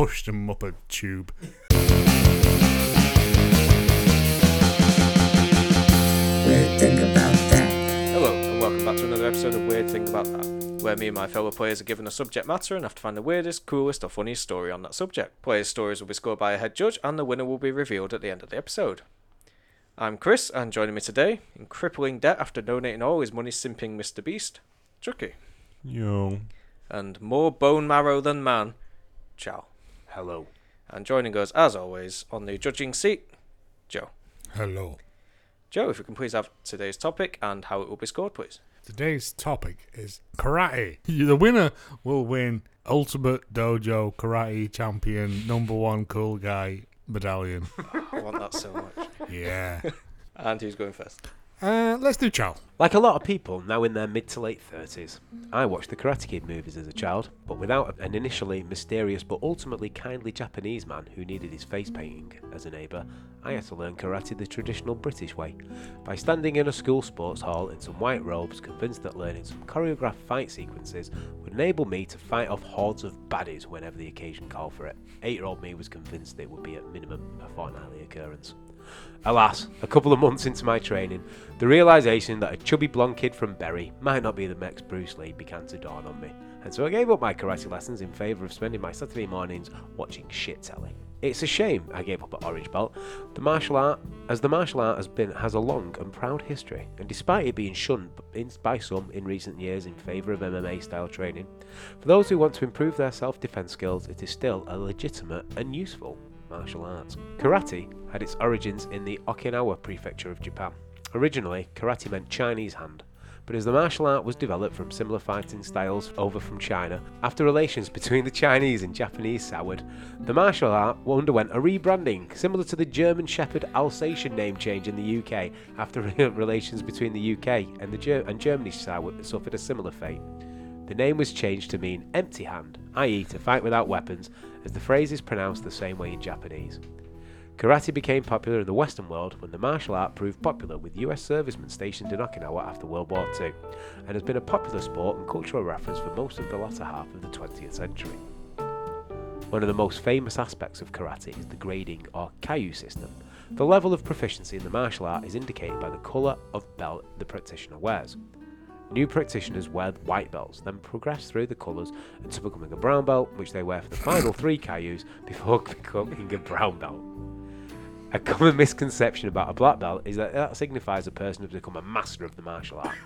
pushed him up a tube. Weird thing about that. Hello, and welcome back to another episode of Weird Thing About That, where me and my fellow players are given a subject matter and have to find the weirdest, coolest, or funniest story on that subject. Players' stories will be scored by a head judge, and the winner will be revealed at the end of the episode. I'm Chris, and joining me today, in crippling debt after donating all his money simping Mr. Beast, Chucky. Yo. And more bone marrow than man, Chow. Hello. And joining us, as always, on the judging seat, Joe. Hello. Joe, if you can please have today's topic and how it will be scored, please. Today's topic is karate. The winner will win Ultimate Dojo Karate Champion Number One Cool Guy medallion. I want that so much. Yeah. And who's going first? Uh, let's do Chow. Like a lot of people now in their mid to late 30s, I watched the Karate Kid movies as a child, but without an initially mysterious but ultimately kindly Japanese man who needed his face painting as a neighbour, I had to learn karate the traditional British way. By standing in a school sports hall in some white robes, convinced that learning some choreographed fight sequences would enable me to fight off hordes of baddies whenever the occasion called for it. Eight year old me was convinced it would be at minimum a fortnightly occurrence. Alas, a couple of months into my training, the realization that a chubby blonde kid from Bury might not be the next Bruce Lee began to dawn on me, and so I gave up my karate lessons in favour of spending my Saturday mornings watching shit telly. It's a shame I gave up at Orange Belt. The martial art, as the martial art has been, has a long and proud history, and despite it being shunned by some in recent years in favour of MMA style training, for those who want to improve their self-defense skills, it is still a legitimate and useful martial arts. Karate had its origins in the Okinawa prefecture of Japan. Originally, karate meant Chinese hand, but as the martial art was developed from similar fighting styles over from China, after relations between the Chinese and Japanese soured, the martial art underwent a rebranding, similar to the German Shepherd Alsatian name change in the UK after relations between the UK and, the Ger- and Germany soured, suffered a similar fate. The name was changed to mean empty hand, i.e., to fight without weapons, as the phrase is pronounced the same way in Japanese. Karate became popular in the Western world when the martial art proved popular with US servicemen stationed in Okinawa after World War II, and has been a popular sport and cultural reference for most of the latter half of the 20th century. One of the most famous aspects of karate is the grading or kyu system. The level of proficiency in the martial art is indicated by the colour of belt the practitioner wears. New practitioners wear white belts, then progress through the colours until becoming a brown belt, which they wear for the final three Kyus before becoming a brown belt. A common misconception about a black belt is that that signifies a person has become a master of the martial art.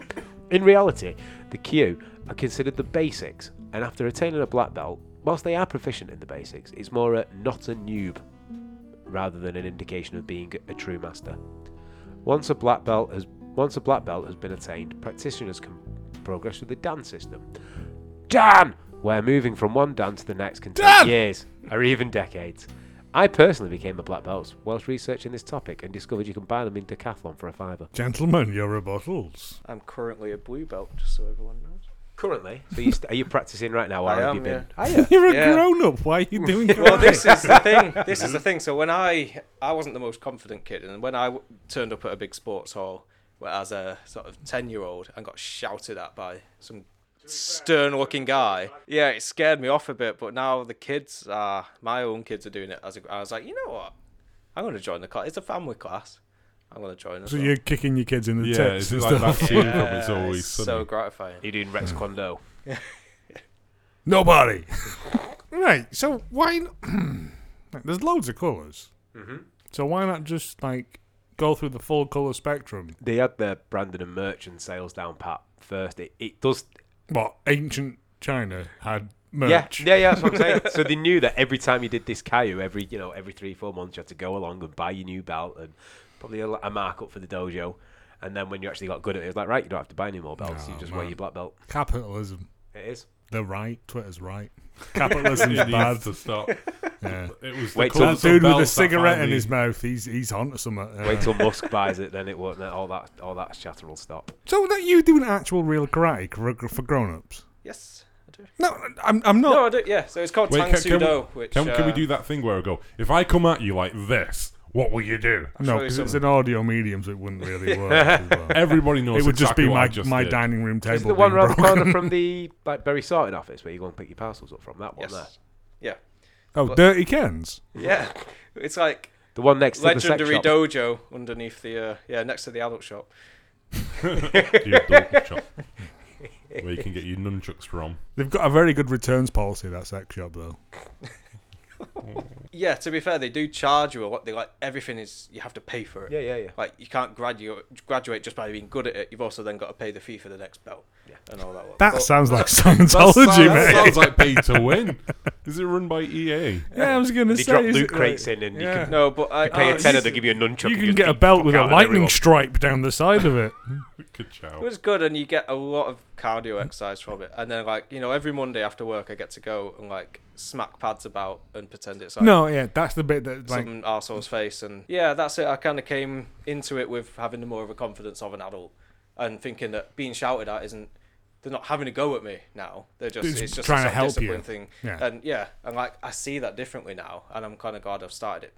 In reality, the Kyu are considered the basics, and after attaining a black belt, whilst they are proficient in the basics, it's more a not a noob rather than an indication of being a true master. Once a black belt has once a black belt has been attained, practitioners can progress through the Dan system. Dan! Where moving from one Dan to the next can take Dan! years or even decades. I personally became a black belt whilst researching this topic and discovered you can buy them in Decathlon for a fiver. Gentlemen, your rebuttals. I'm currently a blue belt, just so everyone knows. Currently, so you st- are you practicing right now, or I have am, you been? yeah. Are you? You're a Yeah. grown up. Why are you doing Well, this is the thing. This is the thing. So when I I wasn't the most confident kid, and when I w- turned up at a big sports hall where- as a sort of ten year old and got shouted at by some stern looking guy, yeah, it scared me off a bit. But now the kids, uh, my own kids are doing it. As a, I was like, you know what? I'm going to join the class. It's a family class. I'm going to join. As So well. you're kicking your kids in the Yeah, tits it's and like stuff. that scene from Yeah, It's Always it's Sunny. so gratifying. You're doing Rex Kwon Do. Nobody. right. So why? n- There's loads of colors. Mm-hmm. So why not just like go through the full color spectrum? They had their Brandon and Merchant sales down pat first. It, it does What ancient China had Yeah, merch. yeah, yeah. That's what I'm saying. so they knew that every time you did this Caillou, every you know, every three, four months, you had to go along and buy your new belt and probably a, a markup for the dojo. And then when you actually got good at it, it was like, right, you don't have to buy any more belts. you Oh, just wear your black belt. Capitalism. It is. They're right. Twitter's right. Capitalism It bad. needs to stop. Yeah. It was Wait the till- That dude with a cigarette in his mouth, he's he's onto something. Uh, Wait till Musk buys it, then it won't. Then all that, all that chatter will stop. so that you doing actual real karate for, for grown-ups? Yes, I do. No, I'm I'm not. No, I do. Yeah. So it's called Wait, Tang can- can we- Sudo, which Can, can we uh, do that thing where I go, if I come at you like this, what will you do? No, show you because it's some- an audio medium, so it wouldn't really work. well. Everybody knows it would just be my just my did. dining room table. Is the one around the corner from the like Bury sorting office where you go and pick your parcels up from? That one Yes. there. Yeah. Oh, But- Dirty Kens. Yeah, it's like The one next to the legendary shop. dojo underneath the uh, yeah next to the adult shop. The adult shop. Where you can get your nunchucks from. They've got a very good returns policy, that sex shop, though. Yeah, to be fair, they do charge you a lot. They like everything is you have to pay for it. Yeah, yeah, yeah. Like you can't graduate graduate just by being good at it. You've also then got to pay the fee for the next belt. Yeah. and all that. lot. That But- sounds like That sounds, Scientology, that mate. sounds like pay to win. Is it run by EA? yeah, I was going to They say. drop loot crates like- in and yeah. you can no, but I, pay a tenner, you they give you a nunchuck. You can get a belt with a lightning everyone. stripe down the side of it. Good It was good, and you get a lot of cardio exercise from it. And then, like you know, every Monday after work, I get to go and like smack pads about and pretend it's like No, yeah, that's the bit that like some arsehole's face. And yeah, that's it. I kind of came into it with having the more of a confidence of an adult and thinking that being shouted at isn't. They're not having a go at me now. They're just It's it's, just trying a to help you. self-discipline thing. Yeah. And yeah, and like I see that differently now, and I'm kind of glad I've started it.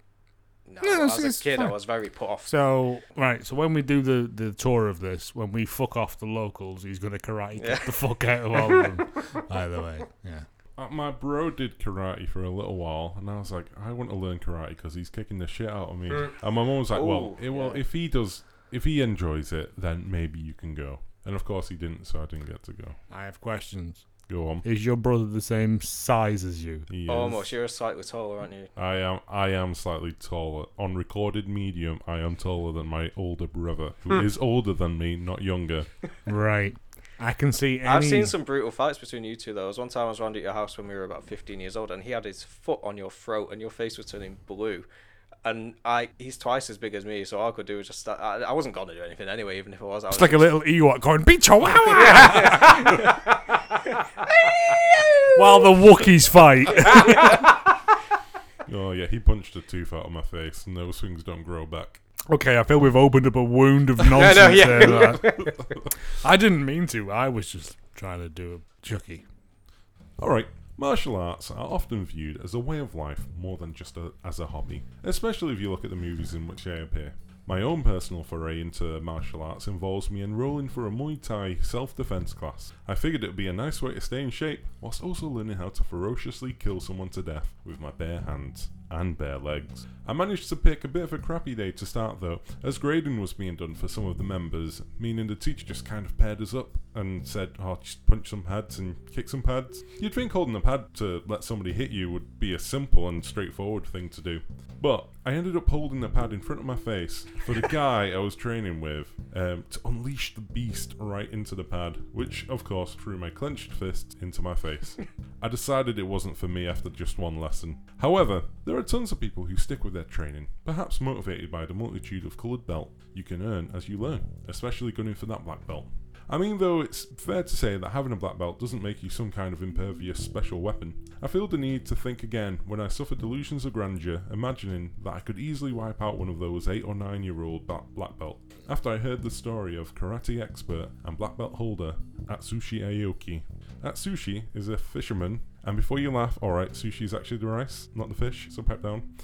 Now, it's- as a kid, fine. I was very put off. So right, so when we do the, the tour of this, when we fuck off the locals, he's gonna karate kick Yeah. the fuck out of all of them. Either way, yeah. Uh, my bro did karate for a little while, and I was like, I want to learn karate because he's kicking the shit out of me. And my mom was like, Well, Ooh, eh, well, yeah. if he does, if he enjoys it, then maybe you can go. And of course, he didn't, so I didn't get to go. I have questions. Go on. Is your brother the same size as you? He is. Almost, you're slightly taller, aren't you? I am. I am slightly taller. On recorded medium, I am taller than my older brother, who is older than me, not younger. Right. I can see any. I've seen some brutal fights between you two. Though, There was one time I was round at your house when we were about 15 years old, and he had his foot on your throat, and your face was turning blue. And I, he's twice as big as me, so all I could do was just. Start, I, I wasn't gonna do anything anyway, even if I was. I It's was like a little Ewok going, "Be chihuahua!" While the Wookiees fight. Oh yeah, he punched a tooth out of my face, and those things don't grow back. Okay, I feel we've opened up a wound of nonsense no, yeah. here. lad. I didn't mean to. I was just trying to do a chucky. All right. Martial arts are often viewed as a way of life more than just a, as a hobby, especially if you look at the movies in which they appear. My own personal foray into martial arts involves me enrolling for a Muay Thai self defense class. I figured it would be a nice way to stay in shape, whilst also learning how to ferociously kill someone to death with my bare hands and bare legs. I managed to pick a bit of a crappy day to start though, as grading was being done for some of the members, meaning the teacher just kind of paired us up and said, Oh, just punch some pads and kick some pads. You'd think holding a pad to let somebody hit you would be a simple and straightforward thing to do. But I ended up holding the pad in front of my face for the guy I was training with um, to unleash the beast right into the pad, which of course threw my clenched fist into my face. I decided it wasn't for me after just one lesson. However, there are tons of people who stick with their training, perhaps motivated by the multitude of coloured belt you can earn as you learn, especially gunning for that black belt. I mean, though, it's fair to say that having a black belt doesn't make you some kind of impervious special weapon. I feel the need to think again when I suffer delusions of grandeur, imagining that I could easily wipe out one of those 8 or 9 year old black belt. After I heard the story of karate expert and black belt holder Atsushi Aoki. Atsushi is a fisherman, and before you laugh, alright, sushi is actually the rice, not the fish, so pipe down.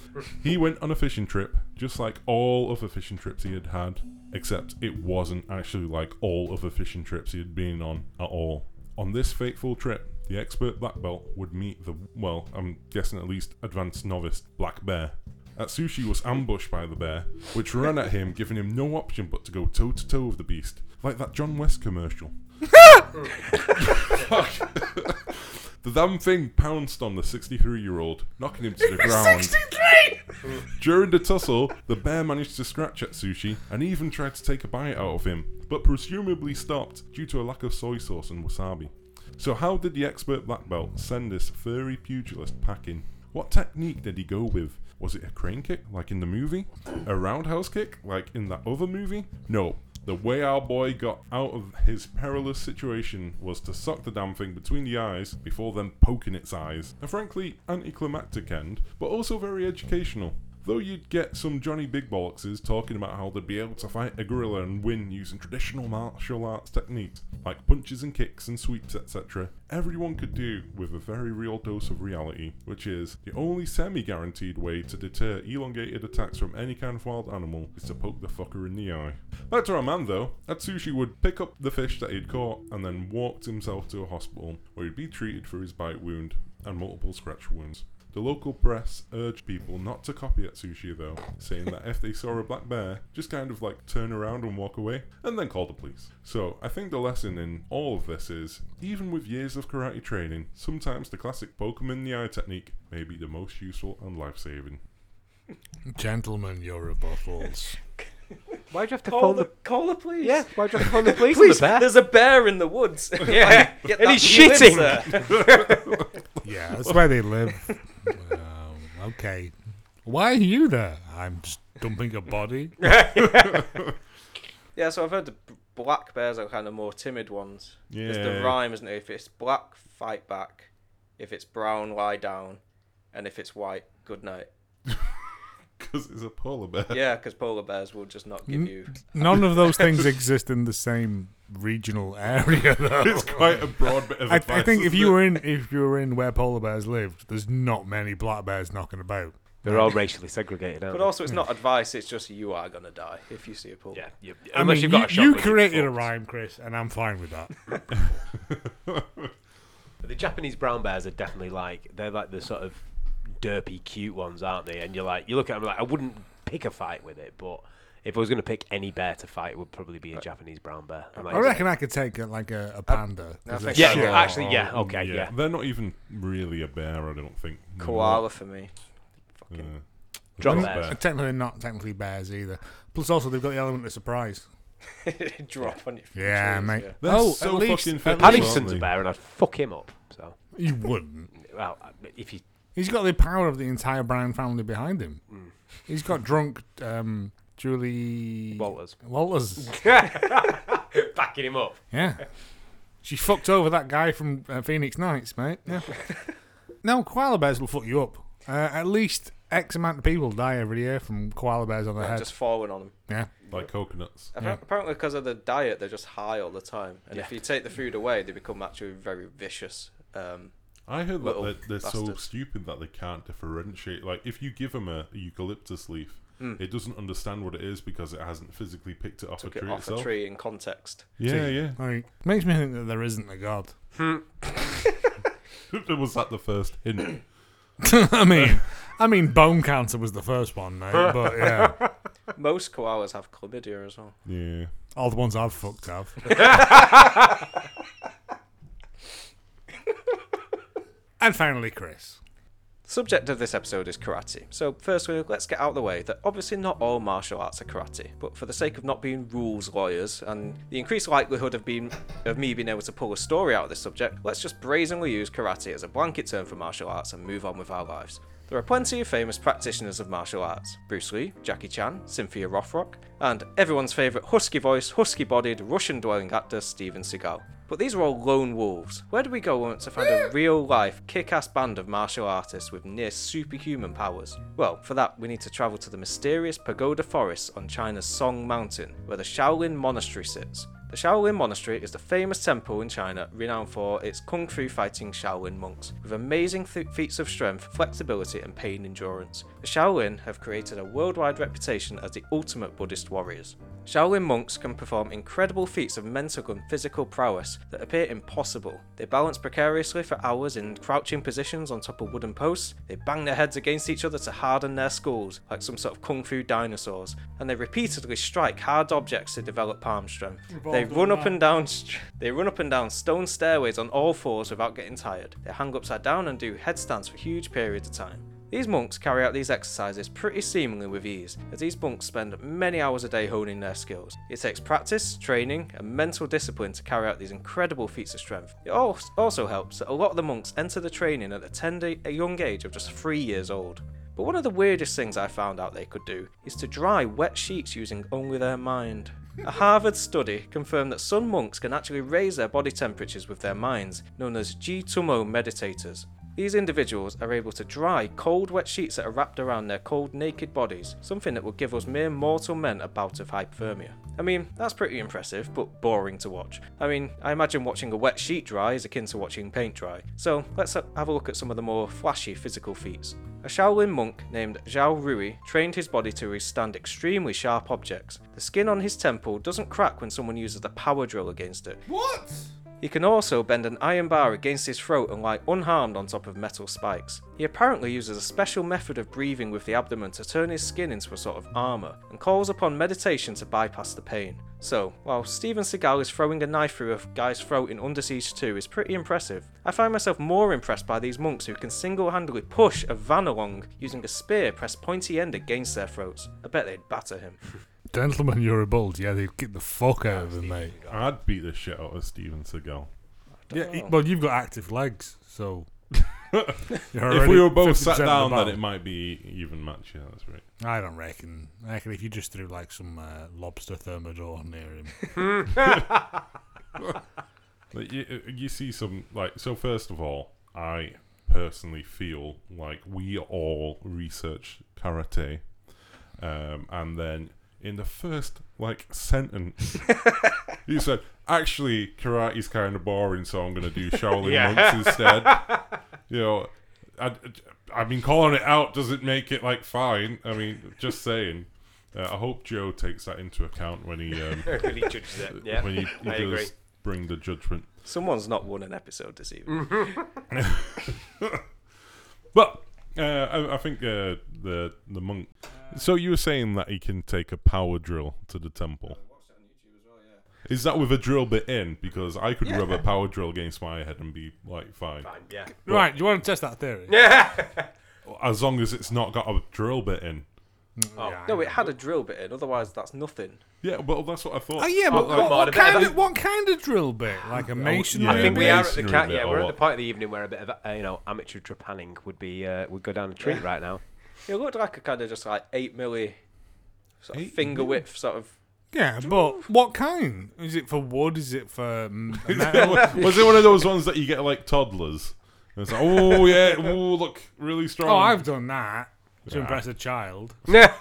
he went on a fishing trip, just like all other fishing trips he had had, except it wasn't actually like all other fishing trips he had been on at all. On this fateful trip, the expert black belt would meet the, well, I'm guessing at least advanced novice black bear. Atsushi was ambushed by the bear, which ran at him, giving him no option but to go toe to toe with the beast, like that John West commercial. The damn thing pounced on the 63 year old, knocking him to the ground. During the tussle, the bear managed to scratch Atsushi and even tried to take a bite out of him, but presumably stopped due to a lack of soy sauce and wasabi. So, how did the expert black belt send this furry pugilist packing? What technique did he go with? Was it a crane kick, like in the movie? A roundhouse kick, like in that other movie? No. The way our boy got out of his perilous situation was to suck the damn thing between the eyes before then poking its eyes. A frankly anticlimactic end, but also very educational. Though you'd get some Johnny Big Bollockses talking about how they'd be able to fight a gorilla and win using traditional martial arts techniques, like punches and kicks and sweeps, etc., everyone could do with a very real dose of reality, which is the only semi guaranteed way to deter elongated attacks from any kind of wild animal is to poke the fucker in the eye. Back to our man though, Atsushi would pick up the fish that he'd caught and then walked himself to a hospital where he'd be treated for his bite wound and multiple scratch wounds. The local press urged people not to copy Atsushi though, saying that if they saw a black bear, just kind of like turn around and walk away, and then call the police. So I think the lesson in all of this is, even with years of karate training, sometimes the classic Pokemon the eye technique may be the most useful and life-saving. Gentlemen, your rebuttals. Why'd you have to Call phone the, the? call the police. Yeah, why'd you have to phone the police? Please, the bear? there's a bear in the woods. Yeah, and he's you in, shitting. sir. Yeah, that's where they live. Okay. Why are you there? I'm just dumping a body. Yeah, so I've heard the black bears are kind of more timid ones. There's the rhyme, isn't it? If it's black, fight back. If it's brown, lie down. And if it's white, good night. Because it's a polar bear. Yeah, because polar bears will just not give you. None of those things exist in the same regional area, though. It's quite a broad bit of I, advice. I think if you it? were in if you were in where polar bears lived, there's not many black bears knocking about. They're all racially segregated, aren't But also, it's not advice. It's just you are gonna die if you see a polar. they? Yeah, you, I unless mean, you've got a you, you created a rhyme, Chris, and I'm fine with that. But the Japanese brown bears are definitely like they're like the sort of derpy, cute ones, aren't they? And you're like, you look at them like, I wouldn't pick a fight with it, but if I was going to pick any bear to fight, it would probably be a Japanese brown bear. I'm like, I reckon I could take a, like a, a panda. 'cause think they're so. yeah, Sure. actually, yeah, okay, yeah. They're not even really a bear, I don't think. They're Koala for me. more, uh, Drop just bears. Technically not technically bears either. Plus, also they've got the element of surprise. Drop on your. Yeah, mate. yeah. They're oh, so at least, fucking fit. least Paddington's a they? bear, and I'd fuck him up. So, you wouldn't. well, if you He's got the power of the entire Brown family behind him. He's got drunk um, Julie Walters Walters. backing him up. Yeah. She fucked over that guy from uh, Phoenix Nights, mate. Yeah. no, koala bears will fuck you up. Uh, at least X amount of people die every year from koala bears on their Like, head. just falling on them. Yeah. like coconuts. Yeah. Apparently, because of the diet, they're just high all the time. And if you take the food away, they become actually very vicious. Um, I heard that Little they're, they're so bastards. stupid that they can't differentiate. Like, if you give them a eucalyptus leaf, Mm. it doesn't understand what it is because it hasn't physically picked it off took a it tree off itself. a tree in context. Yeah, yeah. Like, makes me think that there isn't a god. was that the first hint? I mean, I mean, bone cancer was the first one, mate. But yeah, Most koalas have chlamydia as well. Yeah. all the ones I've fucked have. and finally, Chris. Subject of this episode is karate. So, firstly, let's get out of the way that obviously not all martial arts are karate, but for the sake of not being rules lawyers and the increased likelihood of being of me being able to pull a story out of this subject, let's just brazenly use karate as a blanket term for martial arts and move on with our lives. There are plenty of famous practitioners of martial arts Bruce Lee, Jackie Chan, Cynthia Rothrock, and everyone's favourite husky voiced, husky bodied, Russian dwelling actor Steven Seagal. But these are all lone wolves. Where do we go to find a real life, kick ass band of martial artists with near superhuman powers? Well, for that, we need to travel to the mysterious pagoda forests on China's Song Mountain, where the Shaolin Monastery sits. The Shaolin Monastery is the famous temple in China renowned for its kung fu fighting Shaolin monks, with amazing th- feats of strength, flexibility, and pain endurance. The Shaolin have created a worldwide reputation as the ultimate Buddhist warriors. Shaolin monks can perform incredible feats of mental and physical prowess that appear impossible. They balance precariously for hours in crouching positions on top of wooden posts, they bang their heads against each other to harden their skulls, like some sort of kung fu dinosaurs, and they repeatedly strike hard objects to develop palm strength. They run up and down st- they run up and down stone stairways on all fours without getting tired. They hang upside down and do headstands for huge periods of time. These monks carry out these exercises pretty seemingly with ease, as these monks spend many hours a day honing their skills. It takes practice, training, and mental discipline to carry out these incredible feats of strength. It al- also helps that a lot of the monks enter the training at a tender, a young age of just three years old. But one of the weirdest things I found out they could do is to dry wet sheets using only their mind. A Harvard study confirmed that some monks can actually raise their body temperatures with their minds, known as Jitumo meditators. These individuals are able to dry cold, wet sheets that are wrapped around their cold, naked bodies, something that would give us mere mortal men a bout of hypothermia. I mean, that's pretty impressive, but boring to watch. I mean, I imagine watching a wet sheet dry is akin to watching paint dry. So, let's have a look at some of the more flashy physical feats. A Shaolin monk named Zhao Rui trained his body to withstand extremely sharp objects. The skin on his temple doesn't crack when someone uses a power drill against it. What? He can also bend an iron bar against his throat and lie unharmed on top of metal spikes. He apparently uses a special method of breathing with the abdomen to turn his skin into a sort of armour, and calls upon meditation to bypass the pain. So, while Steven Seagal is throwing a knife through a guy's throat in Under Siege 2 is pretty impressive, I find myself more impressed by these monks who can single handedly push a van along using a spear pressed pointy end against their throats. I bet they'd batter him. Gentlemen, you're a bulge. Yeah, they'd kick the fuck out of him, mate. I'd beat the shit out of Steven Seagal. Yeah, he- well, you've got active legs, so. If we were both sat down, the then it might be even match. Yeah, that's right. I don't reckon. I reckon if you just threw like some uh, lobster thermidor near him. Like, you, you see some like so. First of all, I personally feel like we all research karate, um, and then in the first like sentence, you said, "Actually, karate's kind of boring, so I'm going to do Shaolin Yeah. monks instead." you know, I, I mean, calling it out doesn't make it like fine. I mean, just saying. Uh, I hope Joe takes that into account when he um, really judges it. Yeah, when he, he I does agree. bring the judgment. Someone's not won an episode this evening. But uh, I, I think uh, the the monk. So you were saying that he can take a power drill to the temple. Is that with a drill bit in? Because I could rub a power drill against my head and be like fine, Fine, yeah. right, do you want to test that theory? Yeah. as long as it's not got a drill bit in. Oh, Yeah, No, I it had a drill bit in, otherwise that's nothing. Yeah, well that's what I thought. Oh yeah, but like what, what a bit kind a- of what kind of drill bit? Like a masonry? yeah, I think we are at the masonry ca- bit yeah, or we're at the what? point of the evening where a bit of uh, you know amateur trepanning would be uh, would go down a treat right now. It looked like a kind of just like 8 milli sort of Eight finger width sort of. Yeah, but what kind? Is it for wood? Is it for metal? Was it one of those ones that you get like toddlers? And it's like, oh yeah, oh look, really strong. oh, I've done that to Yeah. impress a child. Yeah.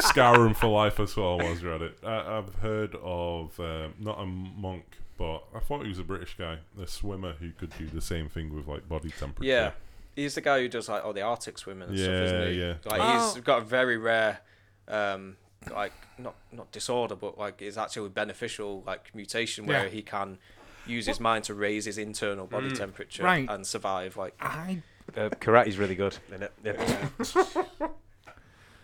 Skyrim for life as well was read it. I, I've heard of um, not a monk, but I thought he was a British guy, a swimmer who could do the same thing with like body temperature. Yeah. He's the guy who does like all the Arctic swimming and stuff, isn't he? yeah. Like Oh. he's got a very rare, um, like not not disorder, but like it's actually beneficial like mutation where Yeah. he can use his mind to raise his internal body temperature Right. and survive. Like I Uh, karate's really good, isn't it? Yeah.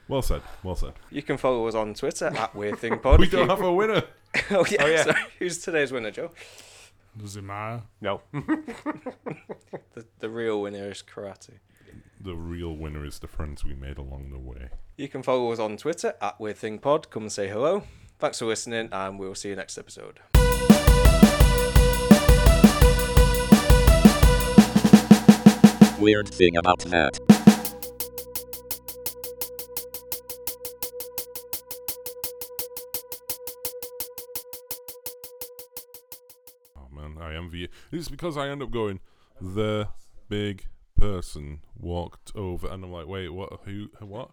Well said. Well said. you can follow us on Twitter at Weird Thing Pod. We don't have a winner. oh yeah. Oh, yeah. Sorry. Who's today's winner, Joe? Does it matter? no. The the real winner is karate. The real winner is the friends we made along the way. You can follow us on Twitter at Weird Thing Pod. Come and say hello. Thanks for listening, and we'll see you next episode. Weird thing about that. You. It's because I end up going, the big person walked over, and I'm like, wait, what? Who? What?